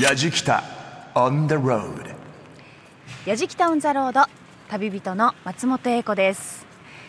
やじきた on the road やじきたオンザロード旅人の松本英子です。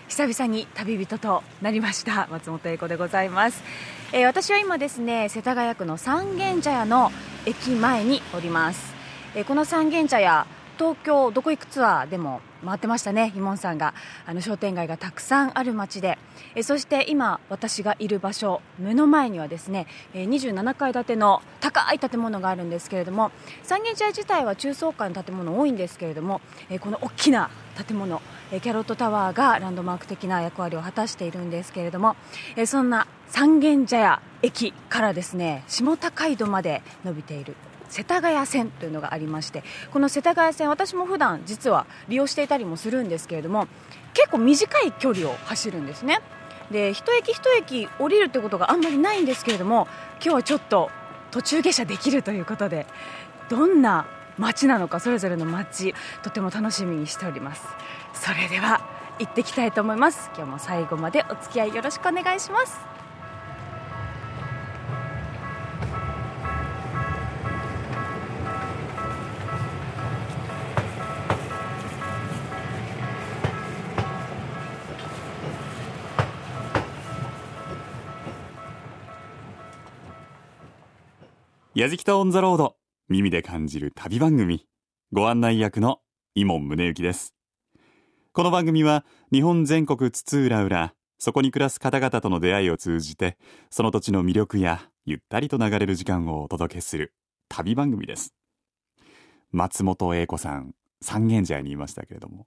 久々に旅人となりました松本英子でございます、えー私は今ですね世田谷区の三軒茶屋の駅前におります、えーこの三軒茶屋東京どこ行くツアーでも回ってましたね、ひもんさんが。あの商店街がたくさんある街で、えそして今、私がいる場所、目の前にはですね、え27階建ての高い建物があるんですけれども、三軒茶屋自体は中層階の建物多いんですけれども、えこの大きな建物、えキャロットタワーがランドマーク的な役割を果たしているんですけれども、えそんな三軒茶屋駅からですね、下高井戸まで伸びている世田谷線というのがありましてこの世田谷線私も普段実は利用していたりもするんですけれども結構短い距離を走るんですね。で一駅一駅降りるってことがあんまりないんですけれども今日はちょっと途中下車できるということでどんな街なのかそれぞれの街とても楽しみにしております。それでは行ってきたいと思います。今日も最後までお付き合いよろしくお願いします。やじきたオンザロード。耳で感じる旅番組。ご案内役の伊門宗行です。この番組は日本全国津々浦々そこに暮らす方々との出会いを通じてその土地の魅力やゆったりと流れる時間をお届けする旅番組です。松本英子さん三軒茶屋にいましたけれども。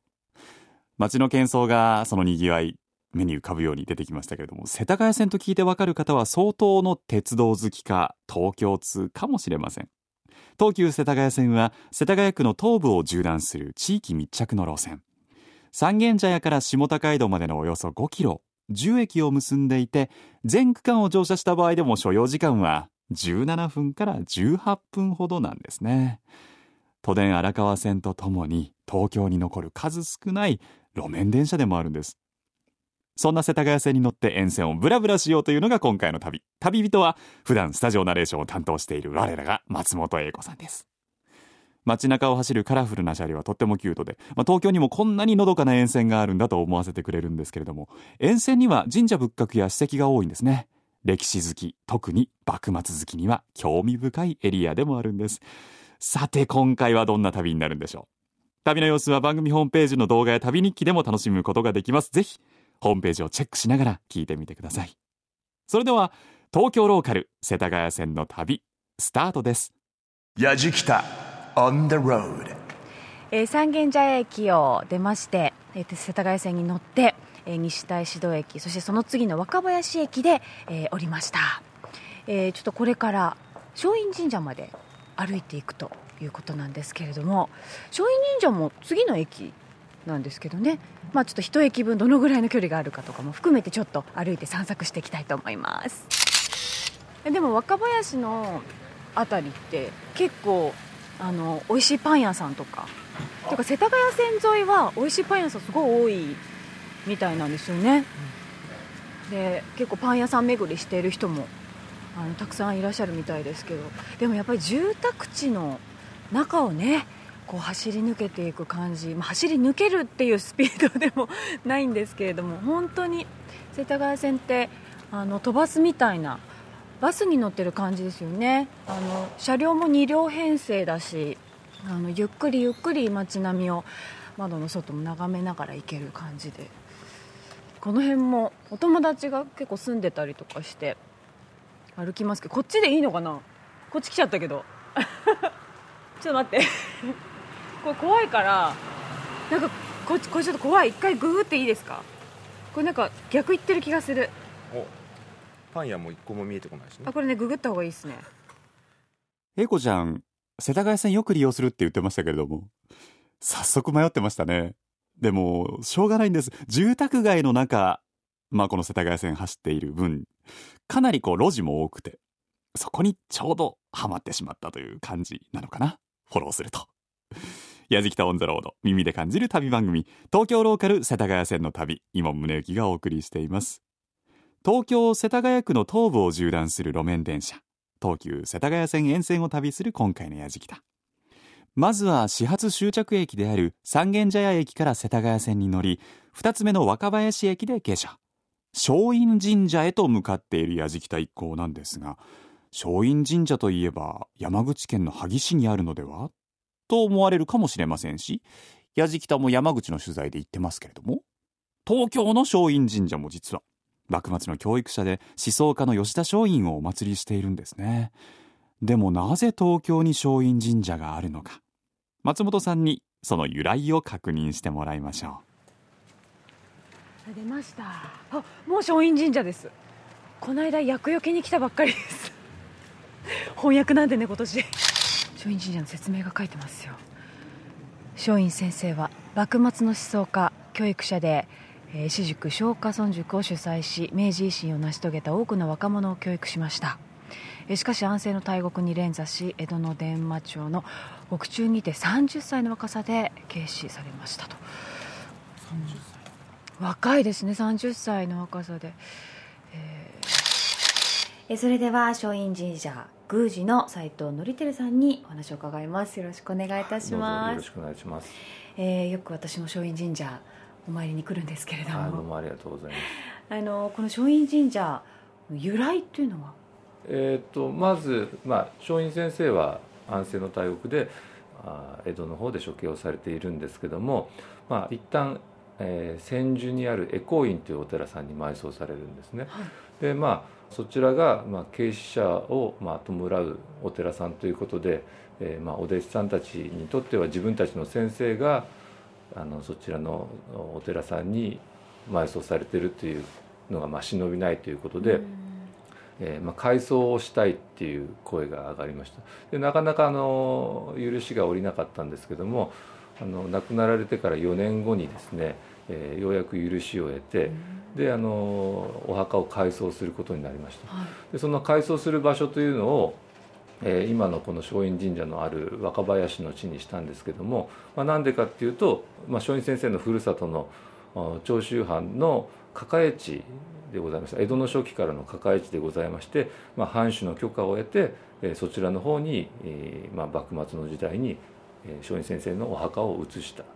街の喧騒がそのにぎわい目に浮かぶように出てきましたけれども世田谷線と聞いてわかる方は相当の鉄道好きか東京通かもしれません。東急世田谷線は世田谷区の東部を縦断する地域密着の路線。三軒茶屋から下高井戸までのおよそ5キロ10駅を結んでいて全区間を乗車した場合でも所要時間は17分から18分ほどなんですね。都電荒川線とともに東京に残る数少ない路面電車でもあるんです。そんな世田谷線に乗って沿線をブラブラしようというのが今回の旅。旅人は普段スタジオナレーションを担当している我らが松本英子さんです。街中を走るカラフルな車両はとってもキュートで、まあ、東京にもこんなにのどかな沿線があるんだと思わせてくれるんですけれども、沿線には神社仏閣や史跡が多いんですね。歴史好き、特に幕末好きには興味深いエリアでもあるんです。さて今回はどんな旅になるんでしょう旅の様子は番組ホームページの動画や旅日記でも楽しむことができます。ぜひホームページをチェックしながら聞いてみてください。それでは東京ローカル世田谷線の旅スタートです。やじきた on the road えー三軒茶屋駅を出まして、えー世田谷線に乗って、えー西大志戸駅そしてその次の若林駅で、えー降りました、えーちょっとこれから松陰神社まで歩いていくということなんですけれども松陰神社も次の駅なんですけどね、まあ、ちょっと一駅分どのぐらいの距離があるかとかも含めてちょっと歩いて散策していきたいと思います。でも若林のあたりって結構あの美味しいパン屋さんとかてか世田谷線沿いは美味しいパン屋さんすごい多いみたいなんですよね、で結構パン屋さん巡りしている人もあのたくさんいらっしゃるみたいですけど。でもやっぱり住宅地の中をねこう走り抜けていく感じ、まあ、走り抜けるっていうスピードでもないんですけれども本当に世田谷線ってあの飛ばすみたいなバスに乗ってる感じですよね。あの車両も2両編成だしあのゆっくりゆっくり街並みを窓の外も眺めながら行ける感じで。この辺もお友達が結構住んでたりとかして歩きますけどこっちでいいのかな？こっち来ちゃったけど。ちょっと待って。これ怖いからなんかこっちこれちょっと怖い。一回ググっていいですか？これなんか逆行ってる気がする。おパン屋も一個も見えてこないしね。あこれねググった方がいいですね。英子ちゃん世田谷線よく利用するって言ってましたけれども早速迷ってましたね。でもしょうがないんです。住宅街の中まあこの世田谷線走っている分かなりこう路地も多くてそこにちょうどハマってしまったという感じなのかな。フォローするとやじきたオンザロード耳で感じる旅番組東京ローカル世田谷線の旅今宗行がお送りしています。東京世田谷区の東部を縦断する路面電車東急世田谷線沿線を旅する今回のやじきたまずは始発終着駅である三軒茶屋駅から世田谷線に乗り2つ目の若林駅で下車。松陰神社へと向かっているやじきた一行なんですが松陰神社といえば山口県の萩市にあるのでは？と思われるかもしれませんしやじきたも山口の取材で行ってますけれども東京の松陰神社も実は幕末の教育者で思想家の吉田松陰をお祭りしているんですね。でもなぜ東京に松陰神社があるのか。松本さんにその由来を確認してもらいましょう。出ました。あもう松陰神社です。この間厄除けに来たばっかりです。翻訳なんでね今年。松陰神社の説明が書いてますよ。松陰先生は幕末の思想家教育者でえー私塾松下村塾を主催し明治維新を成し遂げた多くの若者を教育しました。えーしかし安政の大国に連座し江戸の伝馬町の獄中にて30歳の若さで軽視されましたと。若いですね30歳の若さで、えー。えそれでは松陰神社宮司の斉藤則照さんにお話を伺いますよろしくお願いいたしますろしくお願いします。えーよく私も松陰神社お参りに来るんですけれどあどうももありがとうございます。あのこの松陰神社の由来っていうのは？えっ、とまずまあ松陰先生は安政の大国であ江戸の方で処刑をされているんですけども、まあ一旦、えー千住にある恵光院というお寺さんに埋葬されるんですね。でまあそちらがまあ慶死者をまあ弔うお寺さんということで、えーまあお弟子さんたちにとっては自分たちの先生があのそちらのお寺さんに埋葬されているというのがまあ忍びないということで、えーまあ、改装をしたいっていう声が上がりました。でなかなかあの許しが下りなかったんですけどもあの亡くなられてから4年後にですね、えーようやく許しを得て、であのお墓を改装することになりました。はい。でその改装する場所というのを、えー今のこの松陰神社のある若林の地にしたんですけども、まあ、なんでかっていうと、まあ、松陰先生のふるさとのあ長州藩の抱え地でございました。江戸の初期からの抱え地でございまして、まあ、藩主の許可を得て、えーそちらの方に、えーまあ、幕末の時代に、えー松陰先生のお墓を移した。で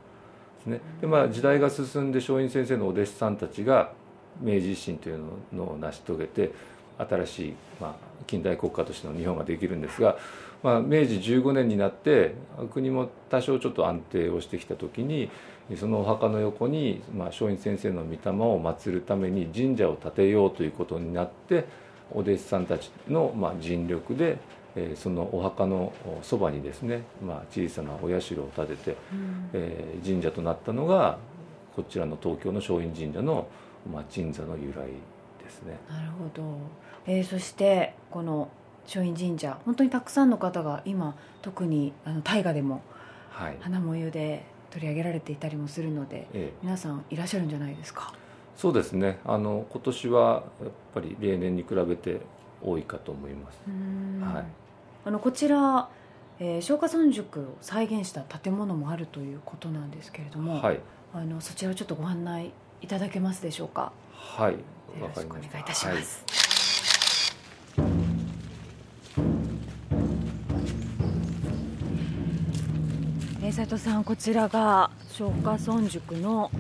すね。で、まあ、時代が進んで松陰先生のお弟子さんたちが明治維新というのを成し遂げて新しい、まあ、近代国家としての日本ができるんですが、まあ、明治15年になって国も多少ちょっと安定をしてきた時にそのお墓の横に、まあ、松陰先生の御霊を祀るために神社を建てようということになってお弟子さんたちの、まあ、尽力で、えーそのお墓のそばにですね、まあ、小さなお社を建てて、えー神社となったのがこちらの東京の松陰神社の、まあ、鎮座の由来ですね。なるほど、えーそしてこの松陰神社本当にたくさんの方が今特にあの大河でもはい。花もゆで取り上げられていたりもするのでええ。皆さんいらっしゃるんじゃないですか？そうですね。あの今年はやっぱり例年に比べて多いかと思います。はい。あのこちら、えー、松下村塾を再現した建物もあるということなんですけれども、はい、あのそちらをちょっとご案内いただけますでしょうか？はい、よわろしくお願い。いたします、えー斉藤さんこちらが松下村塾の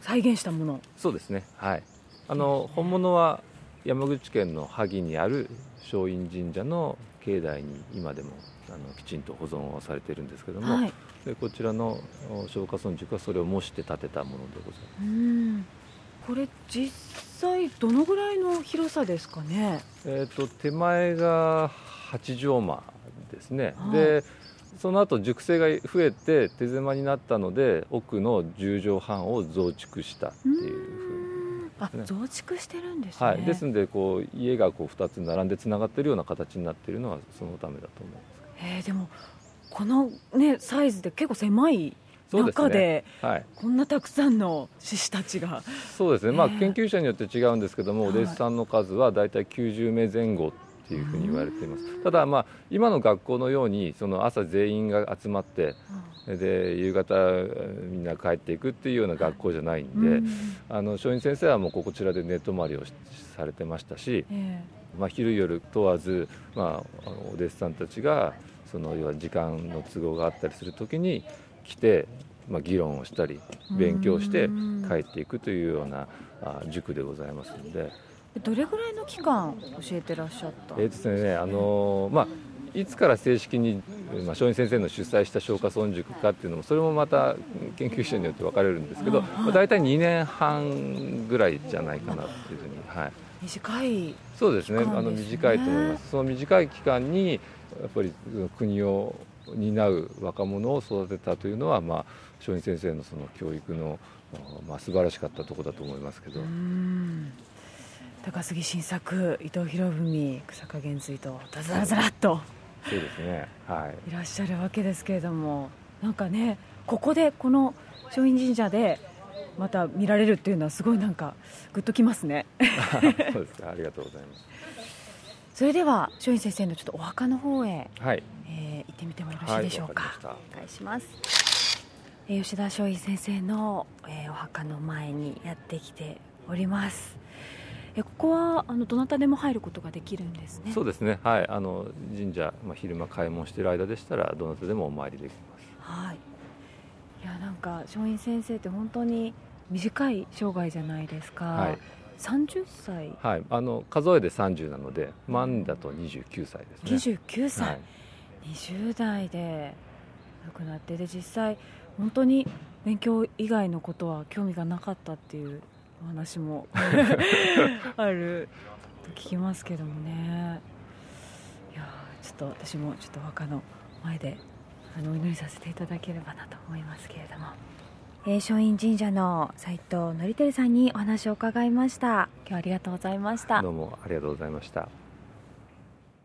再現したものそうですね。はい。あの本物は山口県の萩にある松陰神社の境内に今でもあのきちんと保存をされているんですけども、はい。でこちらのお松下村塾はそれを模して建てたものでございます。うん。これ実際どのぐらいの広さですかね？えー、と手前が八畳間ですね、はいでその後熟成が増えて手狭になったので奥の10畳半を増築したっていうふうにあね。増築してるんですね、はい、ですのでこう家がこう2つ並んでつながっているような形になっているのはそのためだと思いますえーでもこのねサイズで結構狭いそうですね。中ではい、こんなたくさんの獅子たちが。そうですね、まあ、ええ研究者によって違うんですけども、はい。お弟子さんの数は大体90名前後っていうふうに言われています。ただまあ今の学校のようにその朝全員が集まってで夕方みんな帰っていくっていうような学校じゃないんで、うん。あの松陰先生はもうこちらで寝泊まりをしされてましたし、えまあ、昼夜問わず、まあ、お弟子さんたちがその要は時間の都合があったりする時に来て、まあ、議論をしたり勉強してうん帰っていくというようなあ塾でございますので、えどれぐらいの期間教えてらっしゃったえーですねあのーまあいつから正式に、まあ、松陰先生の主催した松下村塾かっていうのもそれもまた研究者によって分かれるんですけど、まあ、大体2年半ぐらいじゃないかなっていうふうに、はい、短いそうですね。あの短いと思います。その短い期間にやっぱり国を担う若者を育てたというのは、まあ、松陰先生のその教育の、まあ、素晴らしかったところだと思いますけど、うん。高杉晋作伊藤博文草加減随とダザラザラっとそうですね。はい。いらっしゃるわけですけれどもなんかねここでこの松陰神社でまた見られるっていうのはすごいなんかグッときますね。そうですか。ありがとうございます。それでは松陰先生のちょっとお墓の方へ、はい。えー行ってみてもよろしいでしょうか,、はいわかお願いします、えー吉田松陰先生の、えーお墓の前にやってきております。えーここはあのどなたでも入ることができるんですね。そうですね。はい。あの神社、まあ、昼間開門している間でしたらどなたでもお参りできます。はいいやなんか松陰先生って本当に短い生涯じゃないですか、はい。30歳？はい、あの数えで30なので万だと29歳ですね。29歳、はい、20代で亡くなってで実際本当に勉強以外のことは興味がなかったっていうお話も あると聞きますけどもね。いやーちょっと私もちょっとお墓の前であのお祈りさせていただければなと思いますけれども、えー、松陰神社の斉藤則照さんにお話を伺いました。今日はありがとうございました。どうもありがとうございました。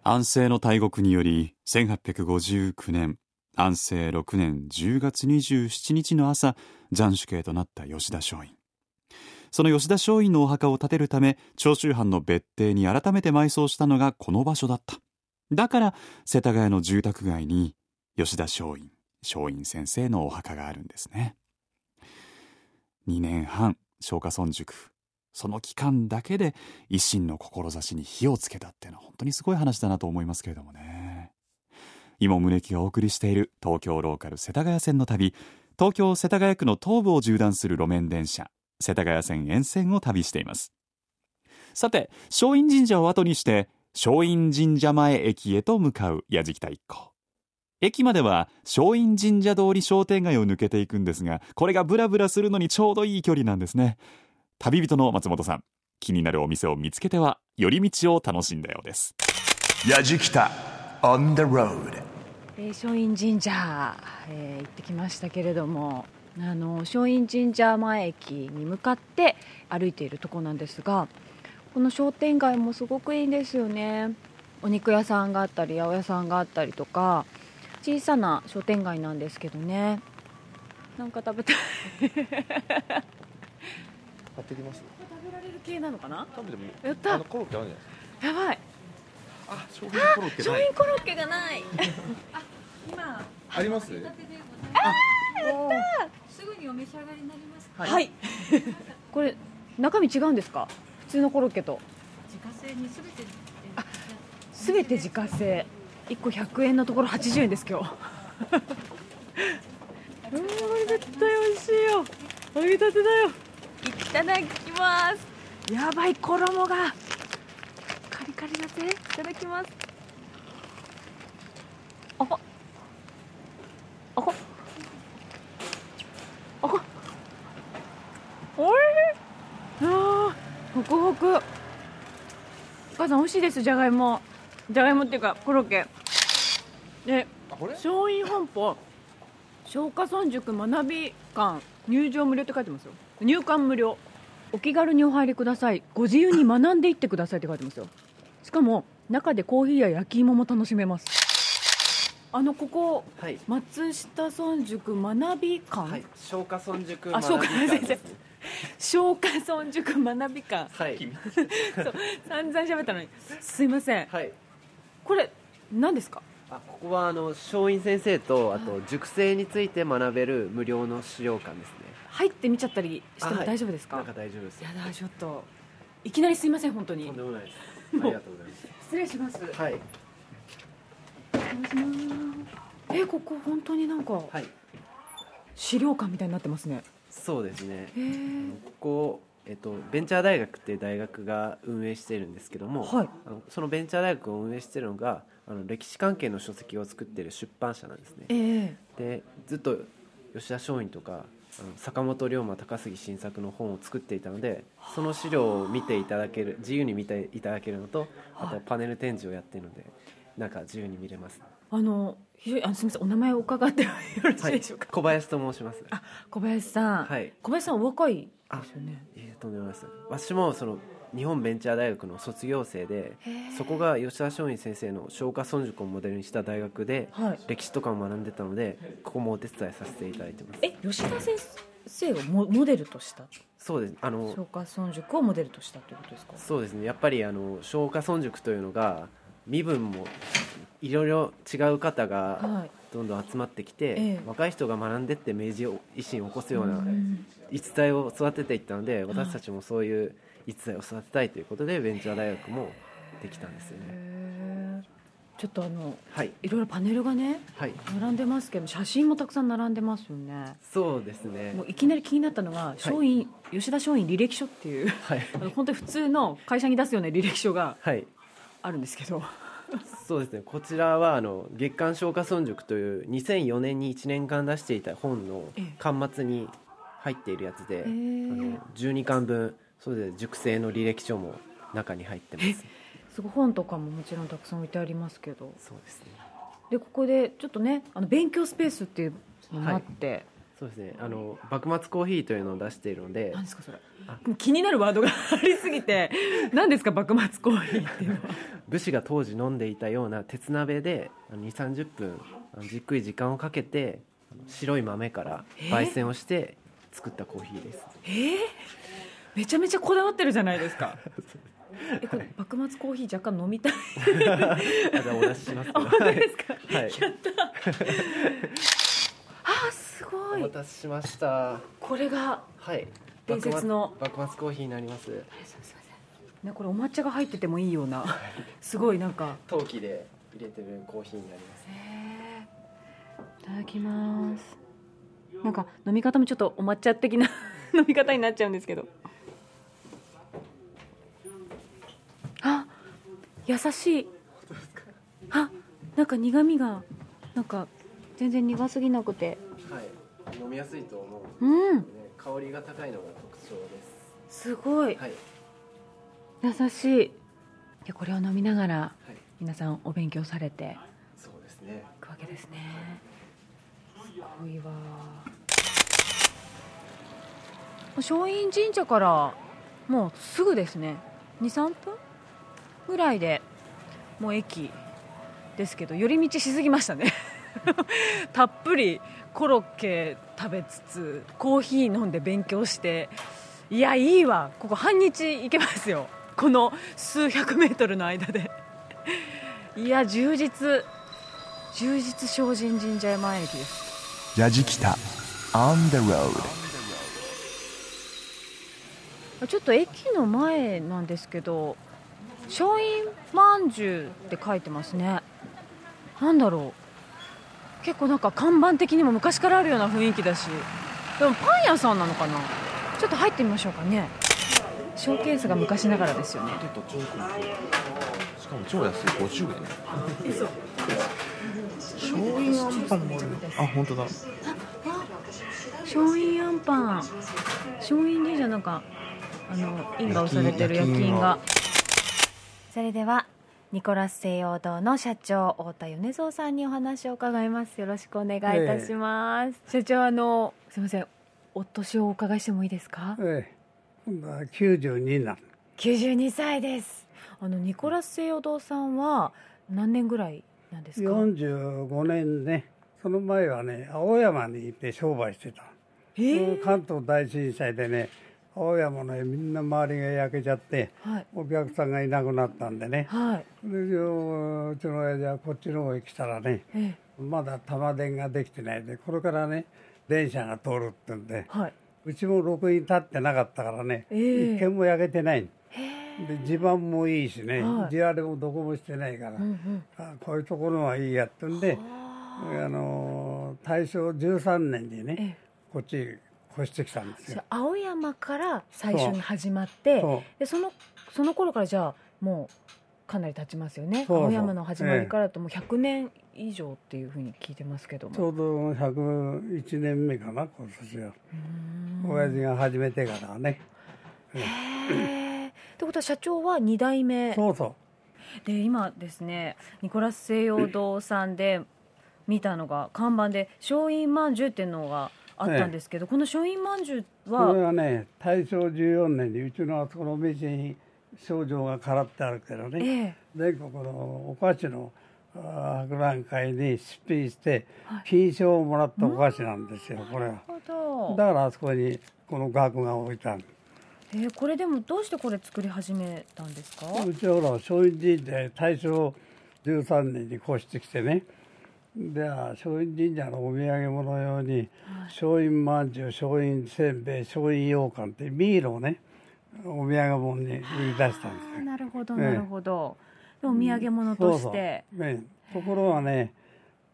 安政の大国により1859年安政6年10月27日の朝斬首刑となった吉田松陰。その吉田松陰のお墓を建てるため長州藩の別邸に改めて埋葬したのがこの場所だった。だから世田谷の住宅街に吉田松陰松陰先生のお墓があるんですね。2年半松下村塾。その期間だけで維新の志に火をつけたっていうのは本当にすごい話だなと思いますけれどもね。今宗木がお送りしている東京ローカル世田谷線の旅。東京世田谷区の東部を縦断する路面電車。世田谷線沿線を旅しています。さて松陰神社を後にして松陰神社前駅へと向かう矢敷田一行駅までは松陰神社通り商店街を抜けていくん。ですがこれがブラブラするのにちょうどいい距離なん。ですね旅人の松本さん。気になるお店を見つけては寄り道を楽しん。だようですやじきた on the road 松陰神社、えー行ってきましたけれどもあの松陰神社前駅に向かって歩いているとこなん。ですがこの商店街もすごくいいんですよねお肉屋さん。があったり八百屋さん。があったりとか小さな商店街なんですけどね。なんか食べたい。買ってきます？食べられる系なのかな？食べてもいい。やった。あのコロッケあるんじゃないやばい。かあ商品コロッケ松ない。陰コロッケがない。あります？すぐにお召し上がりになりますか？はい。これ中身違うんですか？普通のコロッケと。自家製にすべてすべて自家製1個100円のところ80円です今日。うんこれ絶対美味しいよ。揚げたてだよ。いただきます。やばい衣が。カリカリだぜ。いただきます。ああああおいしい。あーホクホク。お母さん美味しいですじゃがいもじゃがいもっていうかコロッケ。で松陰本舗松下村塾学び館入場無料って書いてますよ。入館無料。お気軽にお入りください。ご自由に学んでいってくださいって書いてますよ。しかも中でコーヒーや焼き芋も楽しめます。あのここはい、松下村塾学び館、はい、松下村塾学び館ですね。松下村塾学び館。はい、そう。散々喋ったのに。すいません。はい、これ何ですか？あここはあの松陰先生とあと熟成について学べる無料の資料館ですね。入ってみちゃったりしても大丈夫ですか、なんか大丈夫です。やだちょっといきなりすいません本当に。とんでもないです。ありがとうございます。失礼します。はい。えここ本当になんかはい。資料館みたいになってますね。そうですね。ここ、えっと、ベンチャー大学っていう大学が運営しているんですけども、はい。あのそのベンチャー大学を運営しているのがあの歴史関係の書籍を作っている出版社なんですね。ええ。でずっと吉田松陰とかあの坂本龍馬高杉晋作の本を作っていたのでその資料を見ていただける自由に見ていただけるのとあとパネル展示をやっているのでなんか自由に見れます。あの非常にあのすみませんお名前を伺ってよろしいはいでしょうか、小林と申します。あ小林さん、はい。小林さんお若いですよね。いえとんでもないです。私もその日本ベンチャー大学の卒業生でそこが吉田松陰先生の松下村塾をモデルにした大学ではい。歴史とかも学んでたのでここもお手伝いさせていただいてます。え吉田先生をモモデルとした？そうです。あの松下村塾をモデルとしたということですか？そうですね。やっぱりあの松下村塾というのが身分もいろいろ違う方がはい。どんどん集まってきて、ええ。若い人が学んでって明治維新を起こすようなうん逸材を育てていったので私たちもそういう逸材を育てたいということでベンチャー大学もできたんですよね。ちょっとあのはい。いろいろパネルがねはい。並んでますけど写真もたくさん並んでますよね。そうですね。もういきなり気になったのが松陰、吉田松陰履歴書っていうはい。あの本当に普通の会社に出すような履歴書がはい。あるんですけど。そうですね。こちらはあの月刊松下村塾という2004年に1年間出していた本のええ。巻末に入っているやつで、えあの12巻分それで熟成の履歴書も中に入ってます。すごい本とかももちろんたくさん置いてありますけど。そうですね。でここでちょっとねあの勉強スペースっていうのもあって、そうですね。あの幕末コーヒーというのを出しているので何ですかそれ。気になるワードがありすぎて 何ですか幕末コーヒーっていうのは。武士が当時飲んでいたような鉄鍋で2 3 0分じっくり時間をかけて白い豆から焙煎をして作ったコーヒーです。えー、めちゃめちゃこだわってるじゃないですか。えこれ幕末コーヒー若干飲みたい。あじゃあお出しします けど本当ですか？はい、はいあすごい。お待たせしました。これがはい。伝説の。幕末コーヒーになります。ねこれお抹茶が入っててもいいような。すごいなんか。陶器で入れてるコーヒーになります。いただきますなんか飲み方もちょっとお抹茶的な飲み方になっちゃうんですけど。あ優しい。あなんか苦味がなんか全然苦すぎなくて。はい。飲みやすいと思ううん。ね香りが高いのが特徴です。すごい。はい。優しい。でこれを飲みながらはい。皆さんお勉強されてそうですね。いくわけですね。すごいわ松陰神社からもうすぐですね。23分ぐらいでもう駅ですけど寄り道しすぎましたね。たっぷりコロッケ食べつつコーヒー飲んで勉強していやいいわ。ここ半日行けますよ。この数百メートルの間で。いや充実。充実精進神社山駅です。ラジキタ On the road. ちょっと駅の前なんですけど松陰まんじゅうって書いてますね。なんだろう。結構なんか看板的にも昔からあるような雰囲気だし。でもパン屋さんなのかな。ちょっと入ってみましょうかね。ショーケースが昔ながらですよね。しかも超安い。50円。醤油あんパンもあるあ本当だ。松陰あんパン。松陰神社なんかあの印が押されてる焼き印がそれではニコラス西洋堂の社長太田米蔵さんにお話を伺います。よろしくお願いいたします、社長あのすみません。お年をお伺いしてもいいですか？ええ、今度は92になる。92歳です。あのニコラス西洋堂さんは何年ぐらいなんですか？45年ね、その前はね、青山に行って商売してた。えー関東大震災でね、青山の絵みんな周りが焼けちゃってはい。お客さんがいなくなったんでね。はい。でうちの親父はこっちの方へ来たらねええ。まだ玉電ができてないでこれからね電車が通るってんではい。うちも録音立ってなかったからね、ええ。一軒も焼けてない。で地盤もいいしね、はい。地荒れもどこもしてないから、うんうん。あこういうところはいいやってんであ。の大正13年にね、ええ。こっち越してきたんですよ。青山から最初に始まってそでそのその頃からじゃあもうかなり経ちますよね。青山の始まりからだともう100年以上っていうふうに聞いてますけども。ちょうど101年目かな今年は。親父が始めてからはねへえってことは社長は2代目。そうそで今ですねニコラス西洋堂さんで見たのが看板で松陰まんじゅうっていうのがあったんですけど、この松陰まんじゅううこれははね大正14年にうちのあそこの道に賞状がからってあるけどね、ええ。全国のお菓子のあ博覧会に出品してはい。金賞をもらったお菓子なんですよ、これはなるほど。だからあそこにこの額が置いてあるえーこれでもどうしてこれ作り始めたんですか？うちはほら松陰神社へ大正13年に越してきてねでは松陰神社のお土産物用に松陰まんじゅう松陰せんべい松陰羊羹ってミールをねお土産物に売り出したんですなるほどええ。なるほど、でお土産物として。ねところがね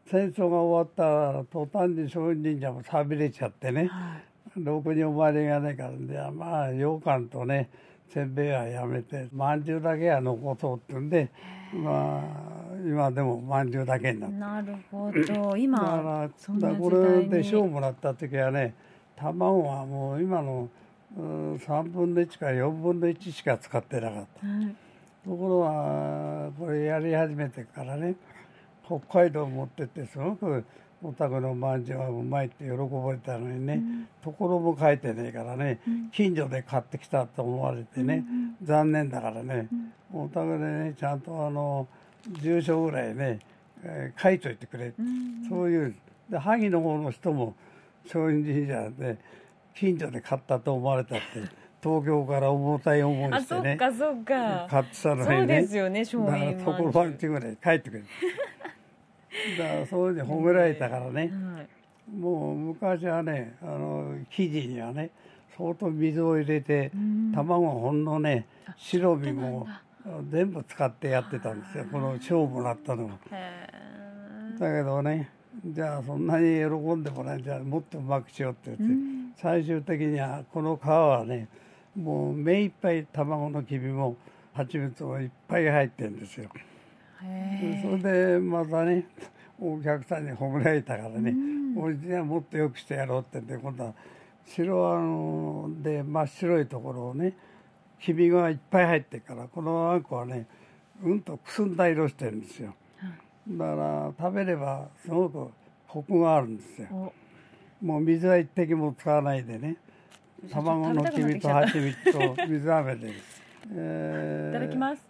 戦争が終わったら途端に松陰神社も寂れちゃってねはい。ろくにお参りがないからでまあ羊羹とねせんべいはやめてまんじゅうだけは残そうってんでまあ今でもまんじゅうだけになって。なるほど。だか今だからこれで賞もらった時はね卵はもう今のうん3分の1か4分の1しか使ってなかった。はい。ところがこれやり始めてからね北海道持ってってすごくお宅のまんじゅうはうまいって喜ばれたのにね、ところも書いてねえからね、近所で買ってきたと思われてね、残念だからね、お宅でねちゃんとあの住所ぐらいね、えー書いといてくれ、そういうで萩の方の人も松陰神社で近所で買ったと思われたって東京から重たい思いあしてねそっかそっか。買ってたのにね。そうですよね松だから陰ところばんちぐらい帰ってくる だからそういうふうに褒められたからね、はい。もう昔はねあの生地にはね相当水を入れて卵ほんのね白身も全部使ってやってたんですよ。この賞をもらったのは。へだけどねじゃあそんなに喜んでもらえんじゃあもっとうまくしようって言って、最終的にはこの皮はねもう目いっぱい卵の黄身も蜂蜜もいっぱい入ってるんですよ。えそれでまたねお客さんに褒められたからね、おじにはもっとよくしてやろうってんで今度は白あので真っ白いところをね黄身がいっぱい入ってるからこのあんこはねうんとくすんだ色してるんですよ。だから食べればすごくコクがあるんですよ。お。もう水は一滴も使わないでね。卵の黄身と蜂蜜と水飴で、え ーいただきます。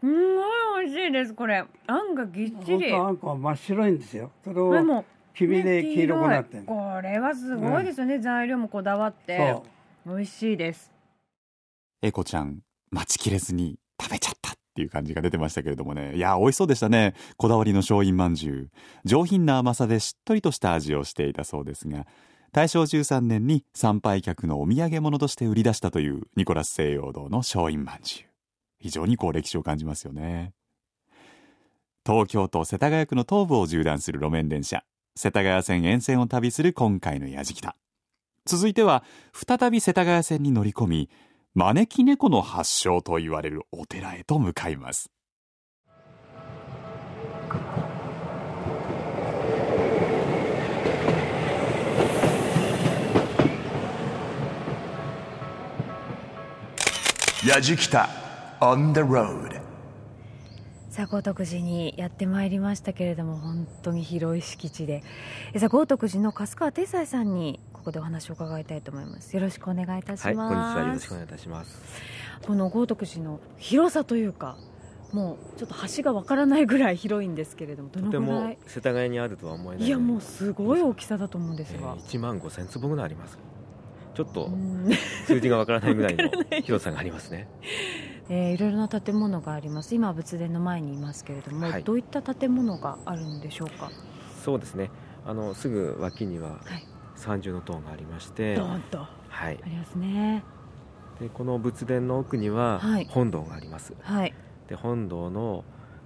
すんごい美味しいですこれ。あんがぎっちり。あんこは真っ白いんですよ。それを黄身で黄色くなってる、ねこれはすごいですよね、材料もこだわって。美味しいですエコちゃん待ちきれずに食べちゃったっていう感じが出てましたけれどもね。いや美味しそうでしたね。こだわりの松陰まんじゅう。上品な甘さでしっとりとした味をしていたそうですが大正13年に参拝客のお土産物として売り出したというニコラス西洋堂の松陰まんじゅう。非常にこう歴史を感じますよね。東京都世田谷区の東部を縦断する路面電車世田谷線沿線を旅する今回のやじきた。続いては再び世田谷線に乗り込み招き猫の発祥と言われるお寺へと向かいます。やじきた on the road さあ豪徳寺にやってまいりましたけれども本当に広い敷地で。えさあ豪徳寺の粕川哲斎さんにここでお話を伺いたいと思いますよろしくお願いいたします、はい、こんにちは。よろしくお願いいたします。この豪徳寺の広さというかもうちょっと橋がわからないぐらい広いんですけれどもどとてものぐらい？世田谷にあるとは思えない。いやもうすごい大きさだと思うんですが、1万5千坪ぐらいあります。ちょっとうん数字がわからないぐらいの広さがありますね。えーいろいろな建物があります今は仏殿の前にいますけれども、はいどういった建物があるんでしょうか？そうですね。あのすぐ脇にははい三重の塔がありまして、ドーンとあはい。りますねでこの仏殿の奥にははい本堂があります。はい、で本堂の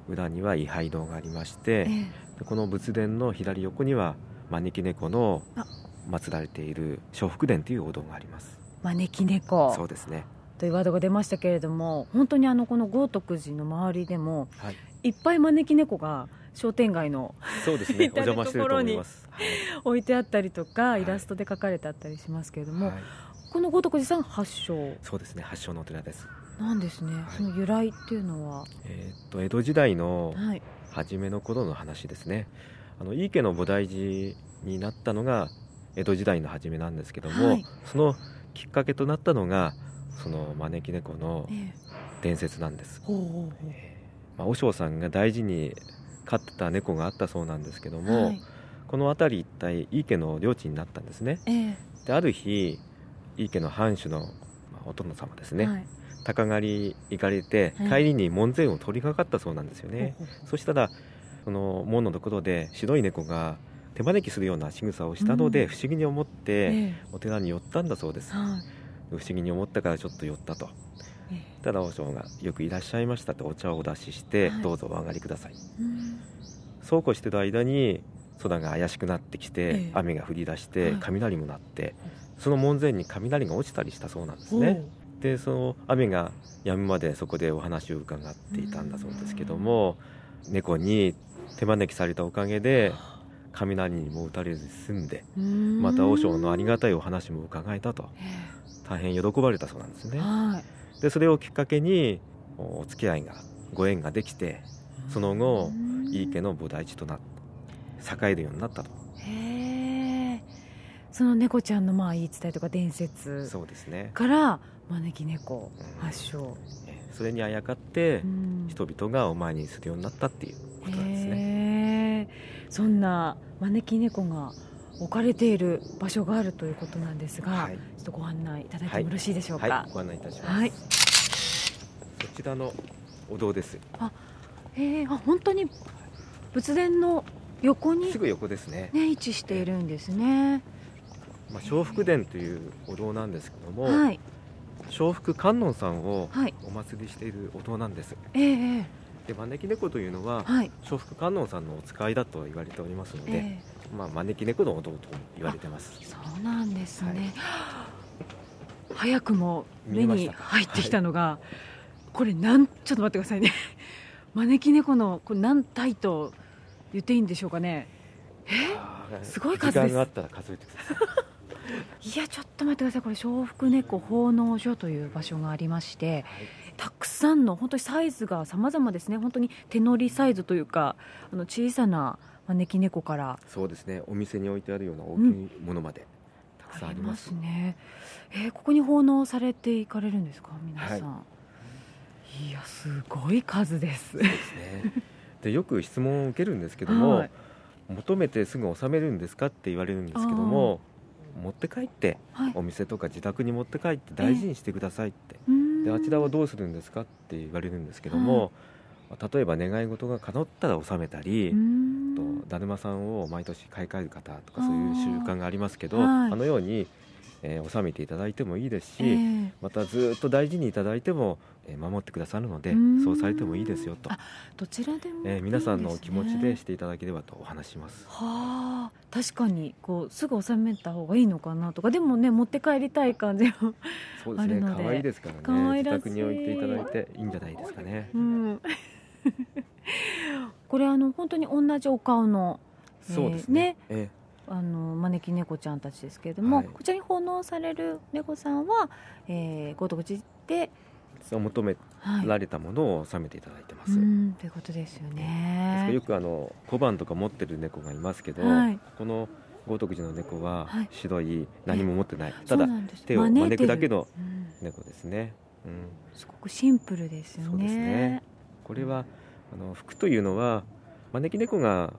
裏には位牌堂がありましえて、ーでこの仏殿の左横には招き猫のあ祀られている笑福殿というお堂があります。招き猫そうですね。というワードが出ましたけれども本当にあのこの豪徳寺の周りでもはい。いっぱい招き猫が商店街のそうですね。お邪魔してると思います。は い置いてあったりとか、はい。イラストで描かれてあったりしますけれども、はい。この豪徳寺さん発祥。そうですね。発祥のお寺です。なんですね、その由来っていうのは？えーっと江戸時代のはい。初めの頃の話ですね。あの井伊家の菩提寺になったのが江戸時代の初めなんですけども、はい。そのきっかけとなったのがその招き猫のええ。伝説なんです。まあ、和尚さんが大事に飼ってた猫があったそうなんですけどうも、はいこの辺り一帯井伊家の領地になったんですね。ええ。である日井伊家の藩主の、まあ、お殿様ですね、はい。鷹狩り行かれてはい。帰りに門前を取り掛かったそうなんですよね、ほうほう。そしたらその門のところで白い猫が手招きするような仕草をしたので、うん。不思議に思ってえお寺に寄ったんだそうです。え、はい。不思議に思ったからちょっと寄ったと。えただ和尚がよくいらっしゃいましたとお茶をお出しして、はい。どうぞお上がりください。えうん。そうこうしてる間に空が怪しくなってきて、ええ。雨が降り出して、はい。雷も鳴ってその門前に雷が落ちたりしたそうなんですね。でその雨が止むまでそこでお話を伺っていたんだそうですけども猫に手招きされたおかげで雷にも打たれずに済んでまた和尚のありがたいお話も伺えたと。え大変喜ばれたそうなんですね。でそれをきっかけにおお付き合いがご縁ができてその後うん井伊家の菩提寺とな栄えるようになったと。へえその猫ちゃんのまあ言い伝えとか伝説そうですね。から招き猫うん。発祥、えそれにあやかってうん。人々がお参りするようになったっていうことなんですね。へえそんな招き猫が置かれている場所があるということなんですが、はい。ちょっとご案内いただいてもよろしいでしょうか、はい。ご案内いたします、はい。そちらのお堂ですへえあ本当に仏殿の横に、すぐ横ですね、ね、位置しているんですね。まあ、笑福殿というお堂なんですけども、はい。笑福観音さんをはい。お祭りしているお堂なんです。ええええ。で招き猫というのははい。笑福観音さんのお使いだと言われておりますので、えまあ、招き猫のお堂と言われてます。えそうなんですね、はい。早くも目に入ってきたのが、これなんちょっと待ってくださいね。招き猫のこれ何体と言っていいんでしょうかね？あーすごい数です。時間があったら数えてください。いやちょっと待ってください。これ笑福猫奉納所という場所がありまして、たくさんの本当にサイズが様々ですね。本当に手乗りサイズというかあの小さな招き猫から。そうですね。お店に置いてあるような大きいものまでたくさんあります。ね。えーここに奉納されていかれるんですか？皆さん、い、やすごい数です。そうでよく質問を受けるんですけども、はい。求めてすぐ納めるんですかって言われるんですけども持って帰ってはい。お店とか自宅に持って帰って大事にしてくださいって、うーん。であちらはどうするんですかって言われるんですけども、例えば願い事が叶ったら納めたり、とだるまさんを毎年買い替える方とかそういう習慣がありますけどはい。あのように、えー納めていただいてもいいですし、ええ。またずっと大事にいただいても、えー守ってくださるのでそうされてもいいですよと、あどちらでもいいえー皆さんのお気持ちでね。していただければとお話しします。はあ確かにこうすぐ収めた方がいいのかなとかでもね持って帰りたい感じも、そうですね可愛いですから可ね愛らしい。自宅に置いていただいていいんじゃないですかね。うん、これあの本当に同じお顔のそうですね。えあの招き猫ちゃんたちですけれども、はい。こちらに奉納される猫さんは、えー、ごと口で、求めはいられたものを納めていただいてます。うんということですよね。よくあの小判とか持ってる猫がいますけど、はい。この豪徳寺の猫ははい。白い何も持ってない、そただ手を招くだけのうん。猫ですね、うん、すごくシンプルですよね。そうですね。これはあの服というのは招き猫が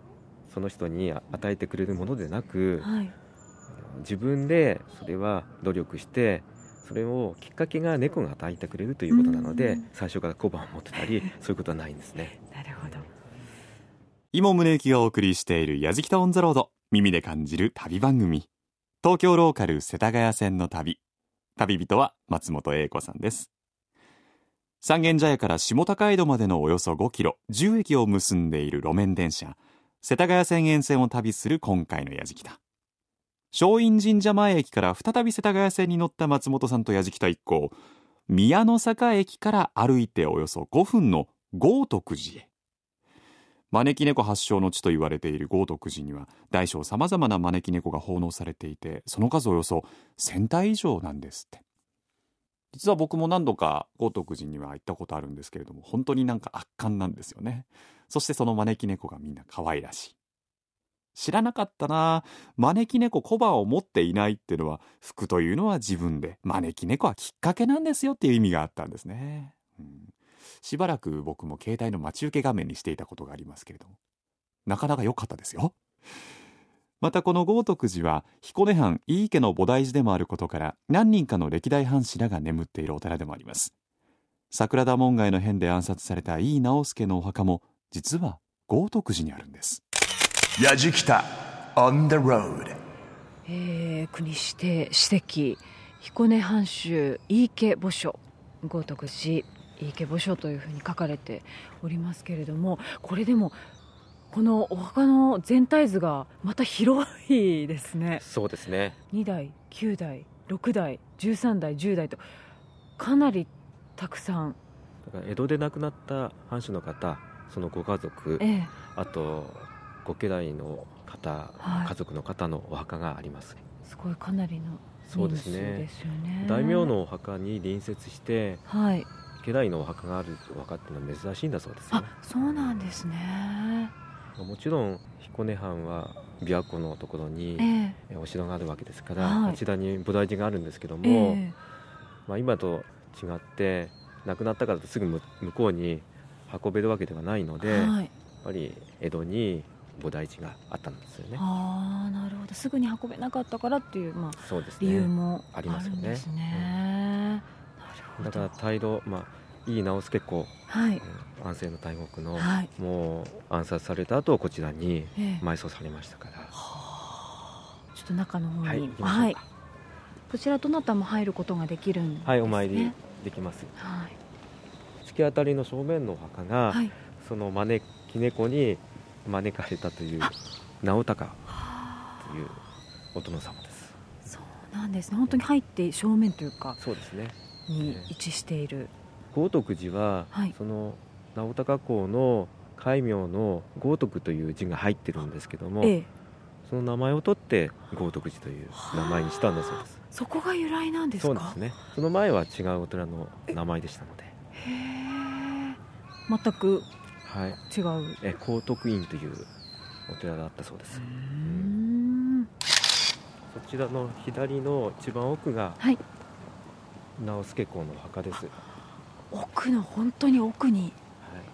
その人に与えてくれるものでなく、はい。自分でそれは努力してそれをきっかけが猫が与えてくれるということなので、うん。最初から小判を持ってたり そういうことはないんですね。なるほど。井門宗之がお送りしている「やじきた on the road」耳で感じる旅番組。東京ローカル世田谷線の旅。旅人は松本英子さんです。三軒茶屋から下高井戸までのおよそ5キロ10駅を結んでいる路面電車世田谷線沿線を旅する今回のやじきた。松陰神社前駅から再び世田谷線に乗った松本さんとやじきた一行。宮の坂駅から歩いておよそ5分の豪徳寺へ。招き猫発祥の地と言われている豪徳寺には大小さまざまな招き猫が奉納されていてその数およそ1000体以上なんですって。実は僕も何度か豪徳寺には行ったことあるんですけれども本当になんか圧巻なんですよね。そしてその招き猫がみんな可愛らしい。知らなかったな。招き猫小判を持っていないっていうのは服というのは自分で。招き猫はきっかけなんですよっていう意味があったんですね、うん。しばらく僕も携帯の待ち受け画面にしていたことがありますけれども。なかなか良かったですよ。またこの豪徳寺は彦根藩井伊家の菩提寺でもあることから何人かの歴代藩士らが眠っているお寺でもあります。桜田門外の変で暗殺された井伊直弼のお墓も実は豪徳寺にあるんです。やじきた。On the road えー国指定史跡彦根藩主井伊家墓所。豪徳寺井伊家墓所というふうに書かれておりますけれどもこれでもこのお墓の全体図がまた広いですね。そうですね。2代9代6代13代10代とかなりたくさん、だから江戸で亡くなった藩主の方そのご家族ええ。あとご家来の方、はい。家族の方のお墓があります。すごいかなりのそうですね。大名のお墓に隣接してはい。家来のお墓があるお墓っていうのは珍しいんだそうですよ。あそうなんですね。もちろん彦根藩は琵琶湖のところにお城があるわけですから、はい。あちらに菩提寺があるんですけども、ええ。まあ、今と違って亡くなったからとすぐむ向こうに運べるわけではないので、やっはいぱり江戸に菩提寺があったんですよね。ああなるほど。すぐに運べなかったからっていう、まあ、そうです理由ねもありますよね。ね。なるほど。だから大老、まあ、井伊直弼公、はい。うん安政の大国の、はい。もう暗殺された後こちらにええ。埋葬されましたから、ちょっと中の方に。はいはい。こちらどなたも入ることができるんです、ね、はい、お参りできます。はい。突き当たりの正面のお墓が、はい。その招き猫に招かれたという直隆というお殿様です。そうなんですね。本当に入って正面というかそうですね。に位置している、豪徳寺は、はい。その直隆公の戒名の豪徳という字が入ってるんですけども、ええ。その名前を取って豪徳寺という名前にしたんだそうです。そこが由来なんですか？そうですね。その前は違うお寺の名前でしたので、へえ全くはい、違う。え高徳院というお寺だったそうです。うんそちらの左の一番奥がはい。直輔公のお墓です、はい、奥の本当に奥に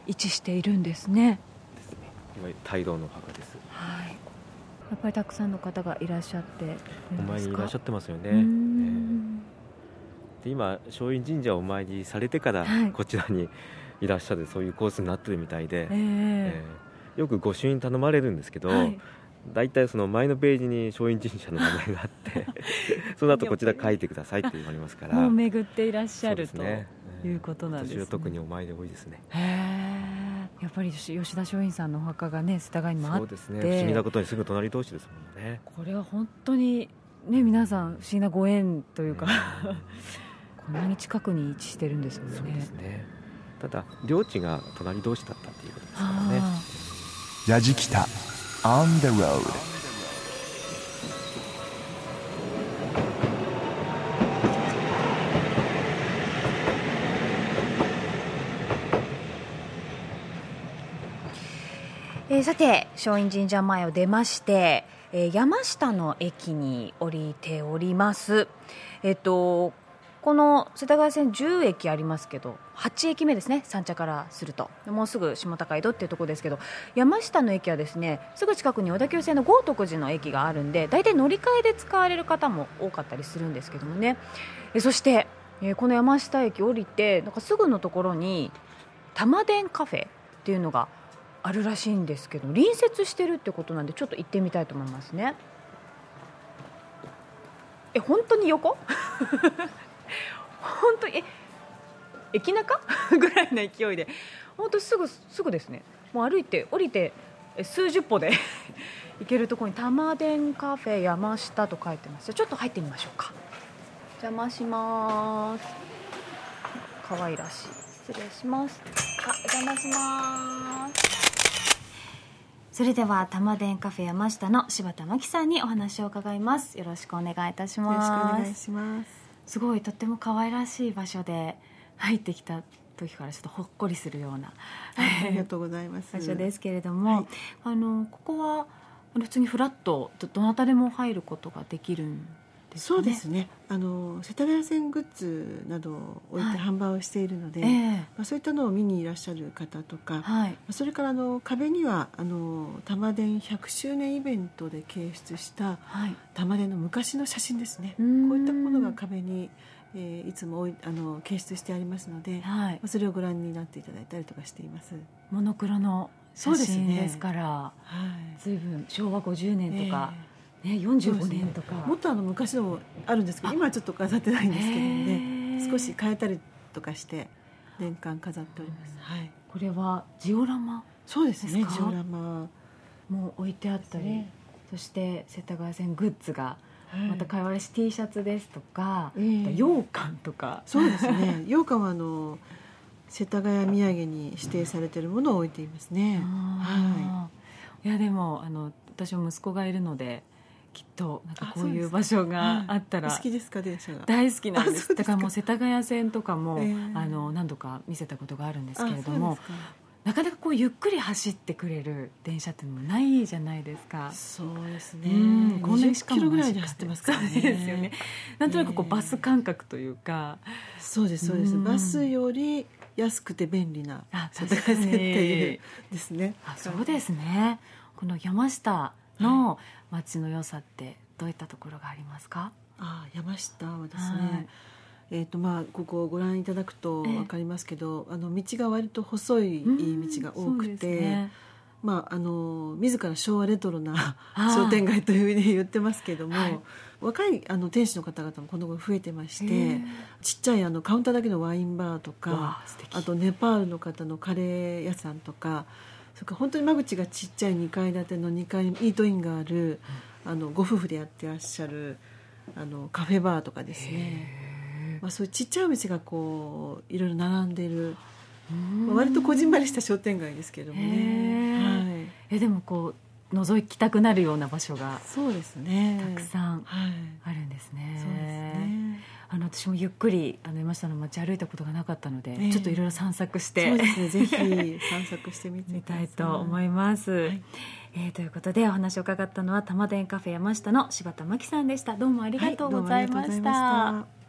位置しているんですね。ですね。いわゆる大老のお墓です。はい。やっぱりたくさんの方がいらっしゃって。るお参りいらっしゃってますよね、うーんで今松陰神社をお参りされてからはい。こちらにいらっしゃるそういうコースになってるみたいで、ええ。えーよく御朱印頼まれるんですけど、はい。大体その前のページに松陰神社の名前があって その後こちら書いてくださいって言われますから。もう巡っていらっしゃるね。いうことなんです、ね、私は特にお参り多いですね。やっぱり吉田松陰さんのお墓がね世田谷にもあって。そうですね。不思議なことにすぐ隣同士ですもんね。これは本当にね皆さん不思議なご縁というか、こんなに近くに位置してるんですよね。そうですねただ領地が隣同士だったっていうことですからね。あやじきた。On the road えーさて松陰神社前を出まして、えー山下の駅に降りております。えっ、とこの世田谷線10駅ありますけど8駅目ですね三茶からすると。もうすぐ下高井戸っていうところですけど山下の駅はですねすぐ近くに小田急線の豪徳寺の駅があるんで大体乗り換えで使われる方も多かったりするんですけどもね。えそして、えこの山下駅降りてなんかすぐのところに玉電カフェっていうのがあるらしいんですけど隣接してるってことなんでちょっと行ってみたいと思いますね。え本当に横？本当にえ駅中？ぐらいの勢いで。本当すぐすぐですね。もう歩いて降りてえ数十歩で 行けるところに玉電カフェ山下と書いてます。じゃあちょっと入ってみましょうか。邪魔します。可愛らしい。失礼します。あお邪魔します。それでは玉電カフェ山下の柴田真希さんにお話を伺います。よろしくお願いいたしよろしくおます願いします。すごいとっても可愛らしい場所で入ってきた時からちょっとほっこりするような。ありがとうございます。場所ですけれども、あのここは普通にフラットどどなたでも入ることができるんですかね。そうですね。あの世田谷線グッズなどを置いてはい。販売をしているので、ええ。まあそういったのを見にいらっしゃる方とか、はい。それからあの壁にはあの玉電100周年イベントで掲出したはい。玉電の昔の写真ですね。こういったものが壁に、えーいつも置いあの掲出してありますので、はい。まあそれをご覧になっていただいたりとかしています。モノクロの写真ですからはい。随分昭和50年とか、ね、そう45ですね。年とか、もっとあの昔のもあるんですけど今はちょっと飾ってないんですけどへねー。少し変えたりとかして年間飾っております、はい。これはジオラマそうですねジオラマ。も置いてあったり、ね。そして世田谷線グッズがはいまた可愛らしい T シャツですとか、ええ。羊羹とか。そうですね。羊羹はあの世田谷土産に指定されているものを置いていますね。はあー。い。やでもあの私も息子がいるのできっとなんかこういう場所があったら好きですか電車が。大好きなんです。だからもう世田谷線とかも、ええ。あの何度か見せたことがあるんですあけれどもなかなかこうゆっくり走ってくれる電車っていうのもないじゃないですか。そうですね。うん。こんなに20キロぐらいで走ってますからね。そうですよね。なんとなくこうええバス感覚というか、そうですそうです。うん。バスより安くて便利なあ世田谷線っていうですね。あそうですね。この山下の街の良さってどういったところがありますか、あ山下はですはい。ね、えーとまあ、ここをご覧いただくとええ。分かりますけど、あの道が割と細いうん道が多くて、ね。まあ、あの自ら昭和レトロな商店街というふうに言ってますけども、はい。若いあの店主の方々もこの頃増えてましへてーちっちゃいあのカウンターだけのワインバーとわかあとネパールの方のカレー屋さんとかそれから本当に間口がちっちゃい2階建ての2階にイートインがある、あのご夫婦でやってらっしゃるあのカフェバーとかですね、まあ、そういうちっちゃいお店がこういろいろ並んでいる、まあ割とこじんまりした商店街ですけどもへね、ー。はい、えでもこう覗きたくなるような場所がそうですね。たくさんはい。あるんですね。そうですね。あの私もゆっくりあの山下の街歩いたことがなかったので、ええ。ちょっといろいろ散策してそうですね。ぜひ散策してみて見くださたいと思います、い。えーということでお話を伺ったのは玉電カフェ山下の柴田真希さんでした。どうもありがとうございました,、はい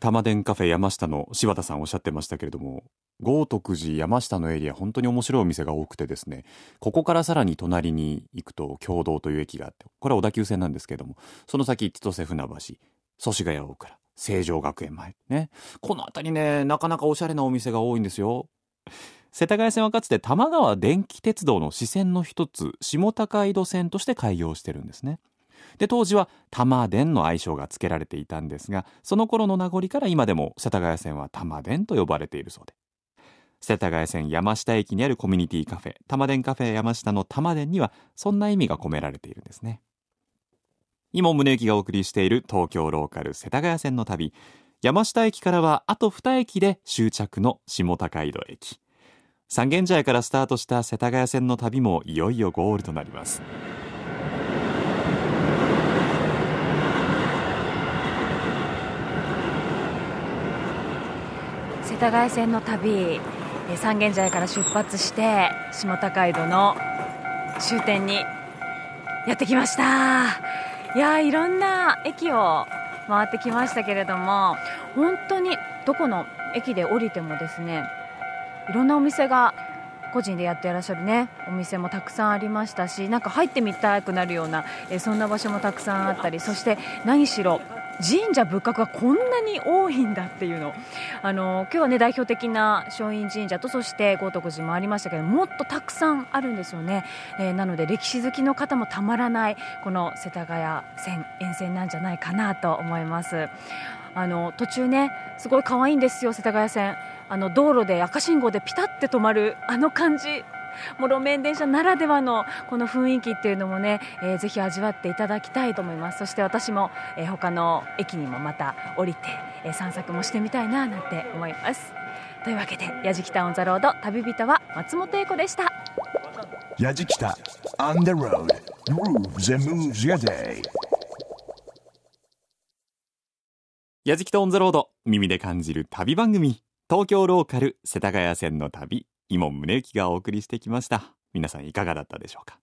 玉電カフェ山下の柴田さんおっしゃってましたけれども豪徳寺山下のエリア本当に面白いお店が多くてですねここからさらに隣に行くと共同という駅があってこれは小田急線なんですけれどもその先千歳船橋祖師ヶ谷大倉成城学園前ね。この辺りねなかなかおしゃれなお店が多いんですよ。世田谷線はかつて多摩川電気鉄道の支線の一つ下高井戸線として開業してるんですね。で当時は玉電の愛称が付けられていたんですがその頃の名残から今でも世田谷線は玉電と呼ばれているそうで。世田谷線山下駅にあるコミュニティカフェ玉電カフェ山下の玉電にはそんな意味が込められているんですね。今宗行がお送りしている東京ローカル世田谷線の旅。山下駅からはあと2駅で終着の下高井戸駅。三軒茶屋からスタートした世田谷線の旅もいよいよゴールとなります。田谷線の旅三軒茶屋から出発して下高井戸の終点にやってきました。いやいろんな駅を回ってきましたけれども本当にどこの駅で降りてもですねいろんなお店が個人でやっていらっしゃるねお店もたくさんありましたしなんか入ってみたくなるような、えそんな場所もたくさんあったりそして何しろ神社仏閣がこんなに多いんだっていうの。あの今日はね代表的な松陰神社とそして豪徳寺もありましたけどもっとたくさんあるんですよね、えー、なので歴史好きの方もたまらないこの世田谷線沿線なんじゃないかなと思います。あの途中ねすごい可愛いんですよ世田谷線。あの道路で赤信号でピタって止まるあの感じ。もう路面電車ならではのこの雰囲気っていうのもね、えー、ぜひ味わっていただきたいと思います。そして私も、えー、他の駅にもまた降りて、えー、散策もしてみたいななんて思います。というわけで「やじきた on the road」旅人は松本英子でした。やじきた On the road. Grooves and moves your day. やじきた on the road 耳で感じる旅番組。東京ローカル世田谷線の旅井門宗之がお送りしてきました。皆さんいかがだったでしょうか？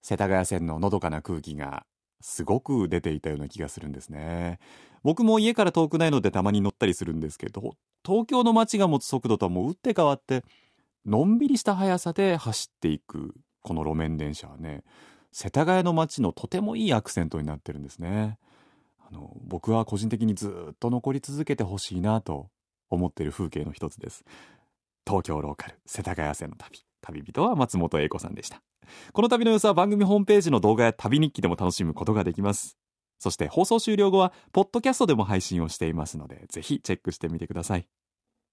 世田谷線ののどかな空気がすごく出ていたような気がするんですね。僕も家から遠くないのでたまに乗ったりするんですけど東京の街が持つ速度とはもう打って変わってのんびりした速さで走っていくこの路面電車はね世田谷の街のとてもいいアクセントになってるんですね。あの僕は個人的にずっと残り続けてほしいなと思っている風景の一つです。東京ローカル世田谷線の旅旅人は松本英子さんでした。この旅の様子は番組ホームページの動画や旅日記でも楽しむことができます。そして放送終了後はポッドキャストでも配信をしていますのでぜひチェックしてみてください。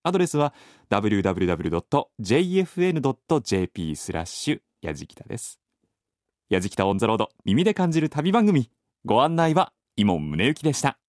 アドレスは www.jfn.jp スラッシュやじきたです。やじきたオンザロード耳で感じる旅番組。ご案内は伊門宗行でした。